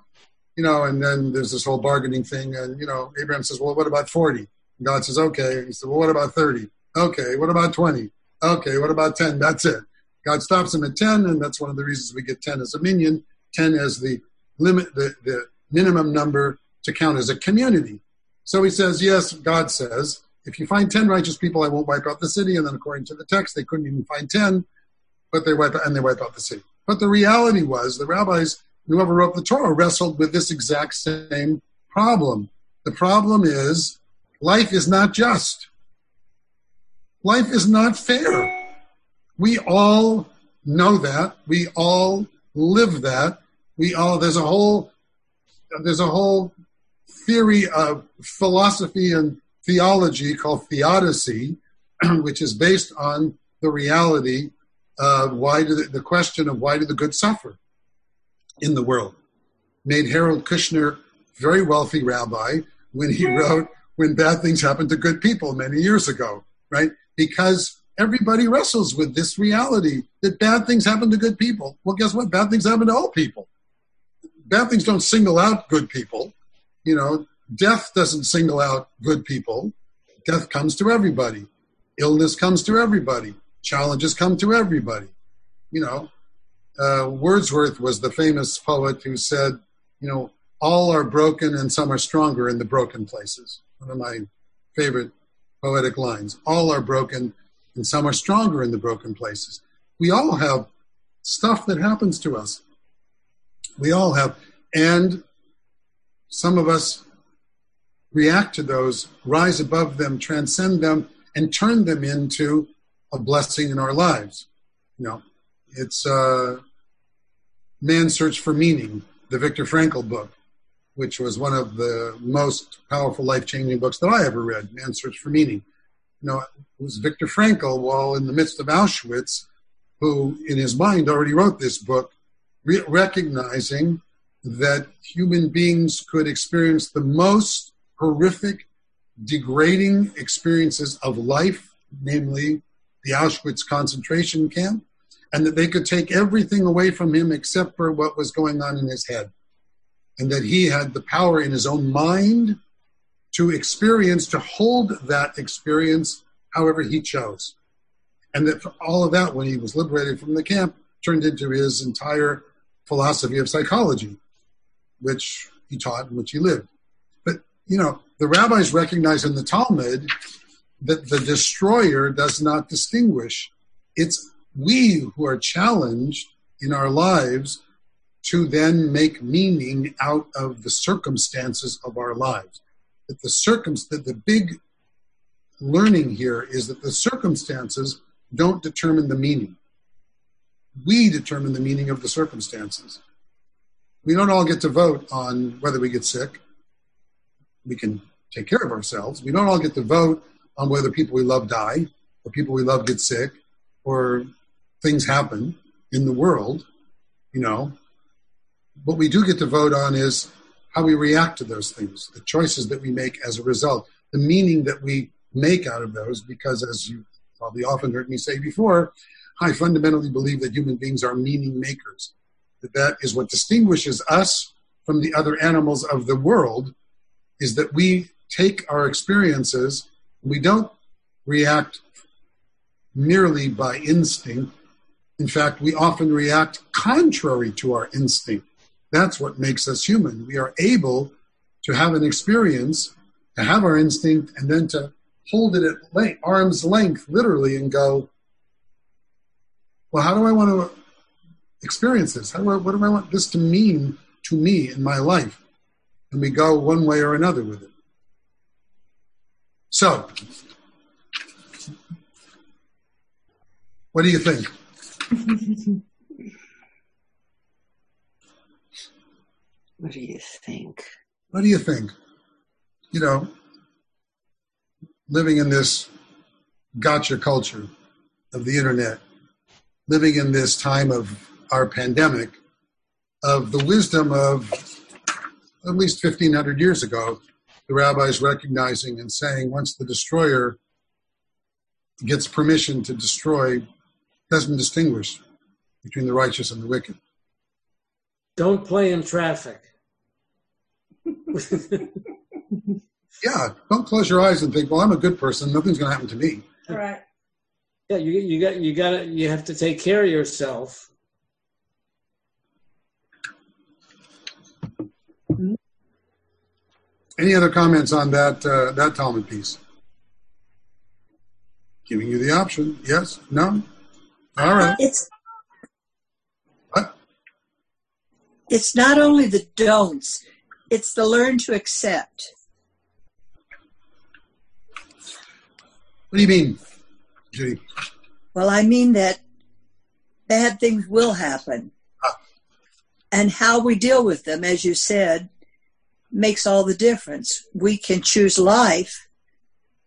[SPEAKER 1] You know, and then there's this whole bargaining thing. And, you know, Abraham says, well, what about 40? And God says, okay. He said, well, what about 30? Okay. What about 20? Okay. What about 10? That's it. God stops him at 10, and that's one of the reasons we get 10 as a minyan, 10 as the limit, the, the minimum number to count as a community. So he says, yes, God says, if you find 10 righteous people, I won't wipe out the city. And then according to the text, they couldn't even find 10 but they wipe out, and they wipe out the city. But the reality was the rabbis, whoever wrote the Torah, wrestled with this exact same problem. The problem is life is not just. Life is not fair. We all know that. We all live that. We all there's a whole there's a whole theory of philosophy and theology called theodicy, which is based on the reality uh, why do the, the question of why do the good suffer in the world made Harold Kushner very wealthy rabbi when he wrote when bad things happen to good people many years ago, right? Because everybody wrestles with this reality that bad things happen to good people. Well, guess what? Bad things happen to all people. Bad things don't single out good people. You know, death doesn't single out good people. Death comes to everybody. Illness comes to everybody challenges come to everybody. You know, uh, Wordsworth was the famous poet who said, you know, all are broken and some are stronger in the broken places. One of my favorite poetic lines. All are broken and some are stronger in the broken places. We all have stuff that happens to us. We all have. And some of us react to those, rise above them, transcend them, and turn them into a blessing in our lives. You know, it's uh, Man's Search for Meaning, the Viktor Frankl book, which was one of the most powerful, life changing books that I ever read. Man's Search for Meaning. You know, it was Viktor Frankl, while in the midst of Auschwitz, who in his mind already wrote this book, re- recognizing that human beings could experience the most horrific, degrading experiences of life, namely the Auschwitz concentration camp, and that they could take everything away from him except for what was going on in his head. And that he had the power in his own mind to experience, to hold that experience however he chose. And that all of that, when he was liberated from the camp, turned into his entire philosophy of psychology, which he taught and which he lived. But, you know, the rabbis recognize in the Talmud that the destroyer does not distinguish. It's we who are challenged in our lives to then make meaning out of the circumstances of our lives. That the circum that the big learning here is that the circumstances don't determine the meaning. We determine the meaning of the circumstances. We don't all get to vote on whether we get sick. We can take care of ourselves. We don't all get to vote on whether people we love die or people we love get sick or things happen in the world, you know. What we do get to vote on is how we react to those things, the choices that we make as a result, the meaning that we make out of those, because as you probably often heard me say before, I fundamentally believe that human beings are meaning makers. That that is what distinguishes us from the other animals of the world, is that we take our experiences, we don't react merely by instinct. In fact, we often react contrary to our instinct. That's what makes us human. We are able to have an experience, to have our instinct, and then to hold it at length, arm's length, literally, and go, well, how do I want to experience this? How do I, what do I want this to mean to me in my life? And we go one way or another with it. So, what do you think?
[SPEAKER 4] What do you think?
[SPEAKER 1] What do you think? You know, living in this gotcha culture of the internet, living in this time of our pandemic, of the wisdom of at least 1500 years ago, the rabbis recognizing and saying once the destroyer gets permission to destroy, doesn't distinguish between the righteous and the wicked.
[SPEAKER 2] Don't play in traffic.
[SPEAKER 1] yeah, don't close your eyes and think, well, I'm a good person. Nothing's going to happen to me.
[SPEAKER 3] Right.
[SPEAKER 2] Yeah, you you got you got to you have to take care of yourself. Mm-hmm.
[SPEAKER 1] Any other comments on that uh, that Talmud piece? Giving you the option. Yes. No. All right.
[SPEAKER 3] It's
[SPEAKER 1] What?
[SPEAKER 3] it's not only the don'ts, it's the learn to accept.
[SPEAKER 1] What do you mean, Judy?
[SPEAKER 3] Well, I mean that bad things will happen. And how we deal with them, as you said, makes all the difference. We can choose life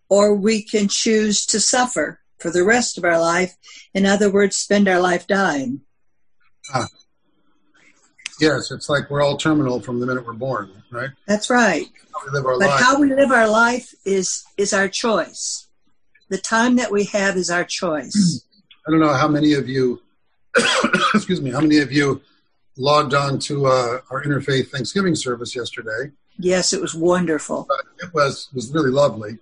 [SPEAKER 3] or we can choose to suffer for the rest of our life. In other words, spend our life dying. Ah.
[SPEAKER 1] Yes, it's like we're all terminal from the minute we're born, right?
[SPEAKER 3] That's right.
[SPEAKER 1] How we live our
[SPEAKER 3] But
[SPEAKER 1] lives.
[SPEAKER 3] how we live our life is is our choice. The time that we have is our choice.
[SPEAKER 1] I don't know how many of you, excuse me, how many of you logged on to uh, our interfaith Thanksgiving service yesterday.
[SPEAKER 3] Yes, it was wonderful.
[SPEAKER 1] But it was was really lovely.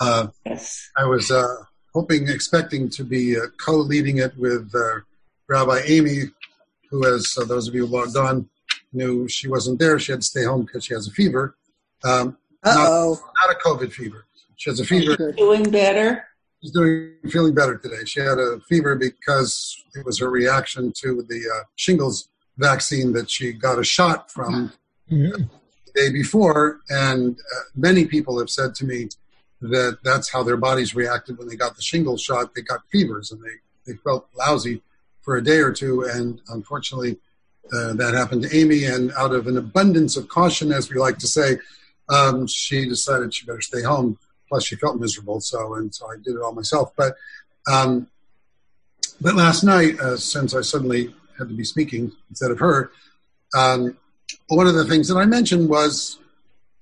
[SPEAKER 1] Uh,
[SPEAKER 4] Yes.
[SPEAKER 1] I was uh, hoping, expecting to be uh, co-leading it with uh, Rabbi Amy, who, as uh, those of you who logged on knew, she wasn't there. She had to stay home because she has a fever. Um,
[SPEAKER 3] Uh oh.
[SPEAKER 1] not a COVID fever. She has a fever.
[SPEAKER 4] Doing better?
[SPEAKER 1] She's doing feeling better today. She had a fever because it was her reaction to the uh, shingles vaccine that she got a shot from
[SPEAKER 5] Mhm.
[SPEAKER 1] the day before, and uh, many people have said to me that that's how their bodies reacted when they got the shingles shot. They got fevers and they, they felt lousy for a day or two, and unfortunately, uh, that happened to Amy. And out of an abundance of caution, as we like to say, um, she decided she better stay home. Plus, she felt miserable, so and so I did it all myself. But um, but last night, uh, since I suddenly had to be speaking instead of her, um, one of the things that I mentioned was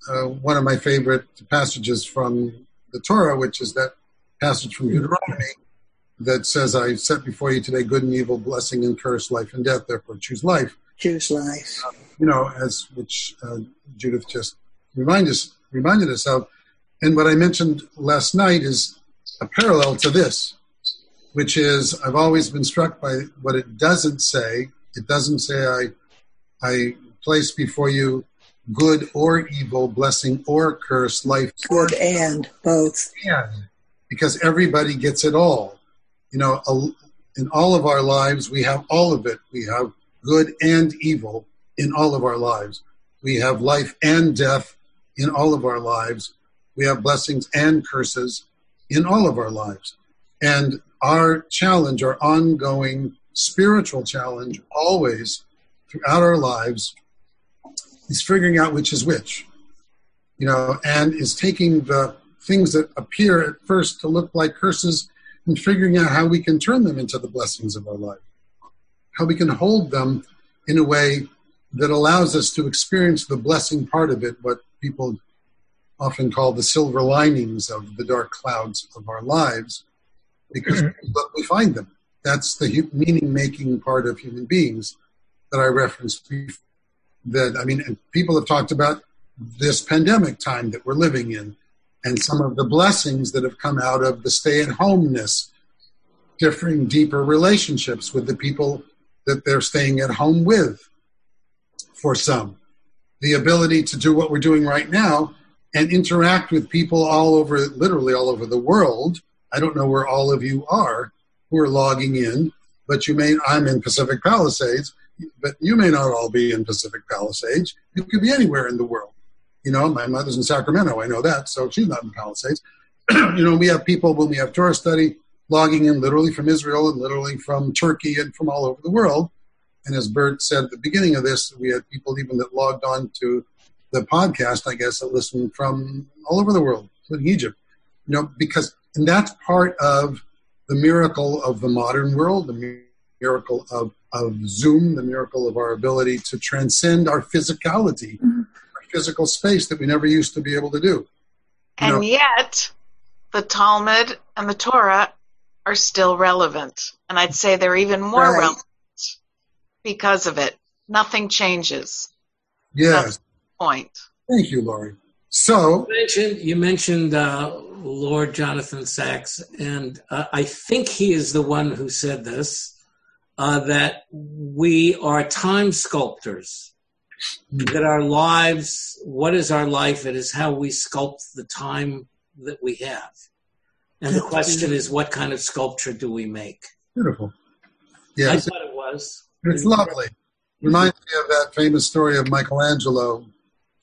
[SPEAKER 1] uh, one of my favorite passages from the Torah, which is that passage from Deuteronomy that says, I set before you today good and evil, blessing and curse, life and death, therefore choose life.
[SPEAKER 3] Choose life.
[SPEAKER 1] You know, as which uh, Judith just reminded us, reminded us of. And what I mentioned last night is a parallel to this, which is I've always been struck by what it doesn't say. It doesn't say I, I place before you good or evil, blessing or curse, life
[SPEAKER 3] Good and both.
[SPEAKER 1] and, because everybody gets it all. You know, in all of our lives, we have all of it. We have good and evil in all of our lives. We have life and death in all of our lives. We have blessings and curses in all of our lives. And our challenge, our ongoing spiritual challenge, always throughout our lives, is figuring out which is which. You know, and is taking the things that appear at first to look like curses and figuring out how we can turn them into the blessings of our life. How we can hold them in a way that allows us to experience the blessing part of it, what people often called the silver linings of the dark clouds of our lives, because mm-hmm. look, we find them. That's the meaning making part of human beings that I referenced before. That I mean, and people have talked about this pandemic time that we're living in and some of the blessings that have come out of the stay at homeness, differing deeper relationships with the people that they're staying at home with for some. The ability to do what we're doing right now and interact with people all over, literally all over the world. I don't know where all of you are who are logging in, but you may, I'm in Pacific Palisades, but you may not all be in Pacific Palisades. You could be anywhere in the world. You know, my mother's in Sacramento, I know that, so she's not in Palisades. you know, we have people when we have Torah study logging in literally from Israel and literally from Turkey and from all over the world. And as Bert said at the beginning of this, we had people even that logged on to the podcast, I guess, that listened from all over the world, including Egypt. You know, because and that's part of the miracle of the modern world, the miracle of, of Zoom, the miracle of our ability to transcend our physicality,
[SPEAKER 3] Mhm.
[SPEAKER 1] our physical space that we never used to be able to do.
[SPEAKER 6] And
[SPEAKER 1] know,
[SPEAKER 6] yet, the Talmud and the Torah are still relevant. And I'd say they're even more
[SPEAKER 3] Right.
[SPEAKER 6] relevant because of it. Nothing changes.
[SPEAKER 1] yes.
[SPEAKER 6] Point.
[SPEAKER 1] Thank you, Laurie. So,
[SPEAKER 2] You mentioned, you mentioned uh, Lord Jonathan Sacks, and uh, I think he is the one who said this uh, that we are time sculptors. That our lives, what is our life? It is how we sculpt the time that we have. And the question is, what kind of sculpture do we make?
[SPEAKER 1] beautiful. Yes.
[SPEAKER 2] I thought it was.
[SPEAKER 1] it's lovely. Reminds me of that famous story of Michelangelo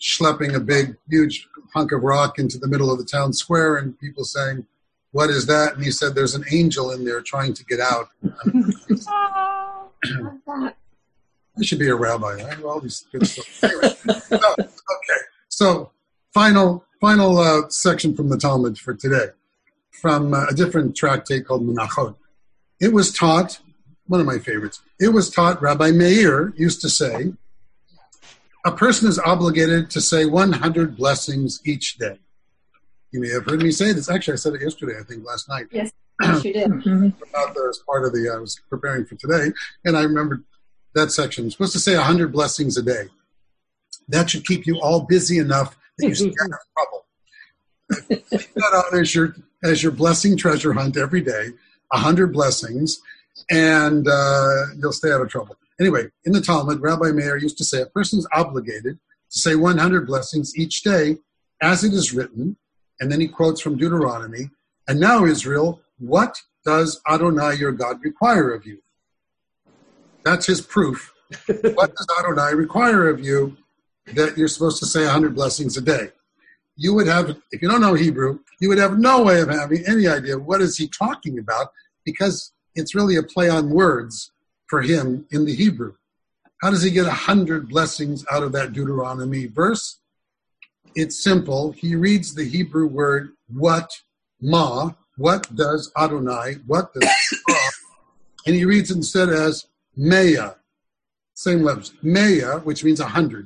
[SPEAKER 1] schlepping a big, huge hunk of rock into the middle of the town square, and people saying, "What is that?" And he said, "There's an angel in there trying to get out." I should be a rabbi. I have all these good stuff. Anyway, so, okay, so final final uh, section from the Talmud for today, from uh, a different tractate called Menachot. It was taught, one of my favorites. It was taught. Rabbi Meir used to say, a person is obligated to say 100 blessings each day. You may have heard me say this. Actually, I said it yesterday. I think last night
[SPEAKER 7] Yes, yes, you did.
[SPEAKER 3] Mhm.
[SPEAKER 1] out there as part of the I was preparing for today, and I remembered that section. You're supposed to say hundred blessings a day. That should keep you all busy enough that you stay out of trouble. Keep that out as your as your blessing treasure hunt every day. hundred blessings, and uh, you'll stay out of trouble. Anyway, in the Talmud, Rabbi Meir used to say a person is obligated to say 100 blessings each day, as it is written, and then he quotes from Deuteronomy. And now, Israel, what does Adonai your God require of you? That's his proof. what does Adonai require of you that you're supposed to say 100 blessings a day? You would have, if you don't know Hebrew, you would have no way of having any idea what is he talking about because it's really a play on words for him in the Hebrew. How does he get a 100 blessings out of that Deuteronomy verse? It's simple. He reads the Hebrew word what, ma, what does Adonai, what does and he reads instead as Maya, same letters, Maya, which means a hundred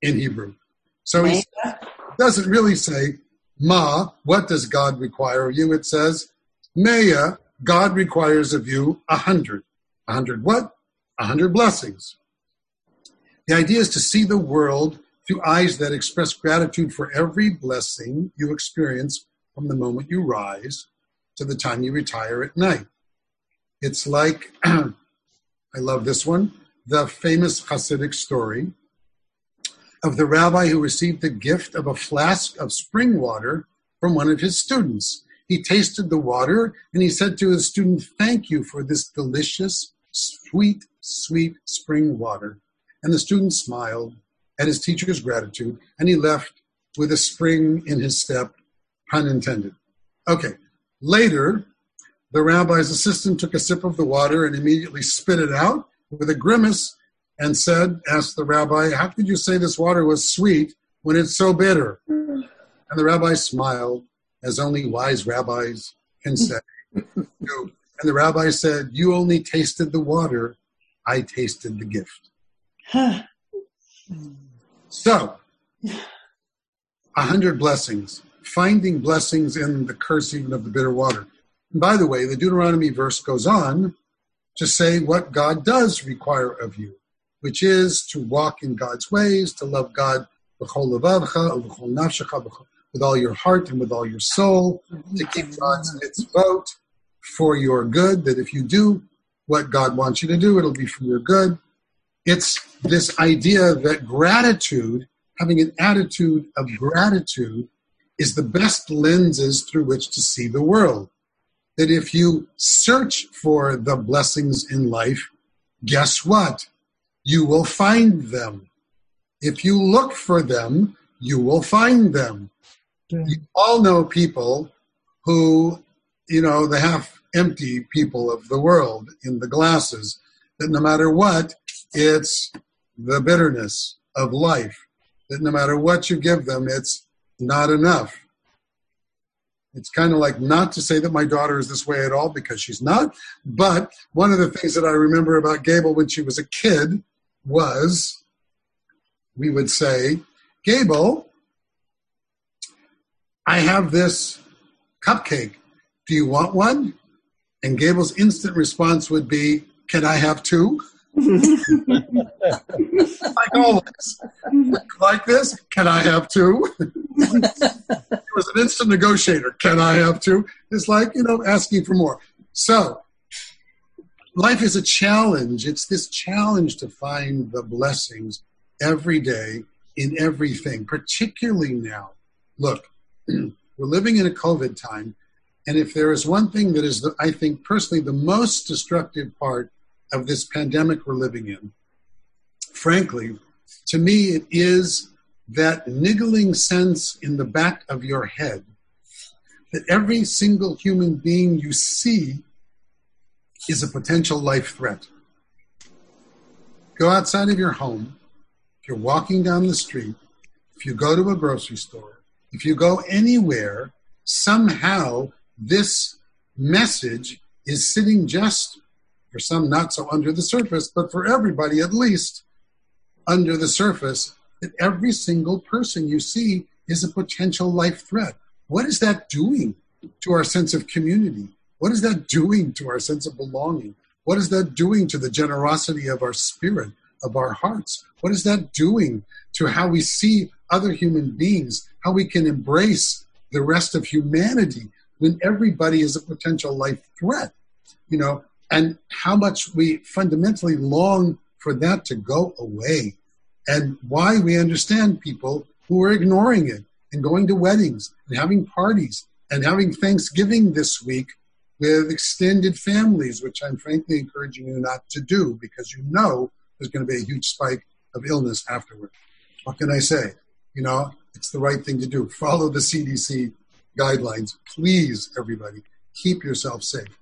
[SPEAKER 1] in Hebrew. So he doesn't really say Ma, what does God require of you? It says Maya, God requires of you a hundred. A hundred what? A hundred blessings. The idea is to see the world through eyes that express gratitude for every blessing you experience from the moment you rise to the time you retire at night. It's like, I love this one, the famous Hasidic story of the rabbi who received the gift of a flask of spring water from one of his students. He tasted the water and he said to his student, Thank you for this delicious, sweet, sweet spring water. And the student smiled at his teacher's gratitude and he left with a spring in his step, pun intended. Okay, later, the rabbi's assistant took a sip of the water and immediately spit it out with a grimace and said, asked the rabbi, How could you say this water was sweet when it's so bitter? And the rabbi smiled as only wise rabbis can say. and the rabbi said, You only tasted the water, I tasted the gift. so, a hundred blessings, finding blessings in the curse even of the bitter water. And by the way, the Deuteronomy verse goes on to say what God does require of you, which is to walk in God's ways, to love God with all your heart and with all your soul, to keep God's mitzvot for your good, that if you do what God wants you to do, it'll be for your good. It's this idea that gratitude, having an attitude of gratitude, is the best lenses through which to see the world. That if you search for the blessings in life, guess what? You will find them. If you look for them, you will find them. You all know people who, you know, the half empty people of the world in the glasses, that no matter what, it's the bitterness of life. That no matter what you give them, it's not enough. It's kind of like not to say that my daughter is this way at all because she's not. But one of the things that I remember about Gable when she was a kid was we would say, Gable, I have this cupcake. Do you want one? And Gable's instant response would be, Can I have two? like always. Like this, can I have two? it was an instant negotiator. Can I have two? It's like, you know, asking for more. So, life is a challenge. It's this challenge to find the blessings every day in everything, particularly now. Look, we're living in a COVID time, and if there is one thing that is, the, I think personally, the most destructive part of this pandemic we're living in, frankly, to me, it is that niggling sense in the back of your head that every single human being you see is a potential life threat. Go outside of your home. If you're walking down the street, if you go to a grocery store, if you go anywhere, somehow this message is sitting just for some not so under the surface, but for everybody at least under the surface that every single person you see is a potential life threat. What is that doing to our sense of community? What is that doing to our sense of belonging? What is that doing to the generosity of our spirit, of our hearts? What is that doing to how we see other human beings, how we can embrace the rest of humanity when everybody is a potential life threat, you know, and how much we fundamentally long for that to go away, and why we understand people who are ignoring it and going to weddings and having parties and having Thanksgiving this week with extended families, which I'm frankly encouraging you not to do because you know there's going to be a huge spike of illness afterward. What can I say? You know, it's the right thing to do. Follow the CDC guidelines. Please, everybody, keep yourself safe.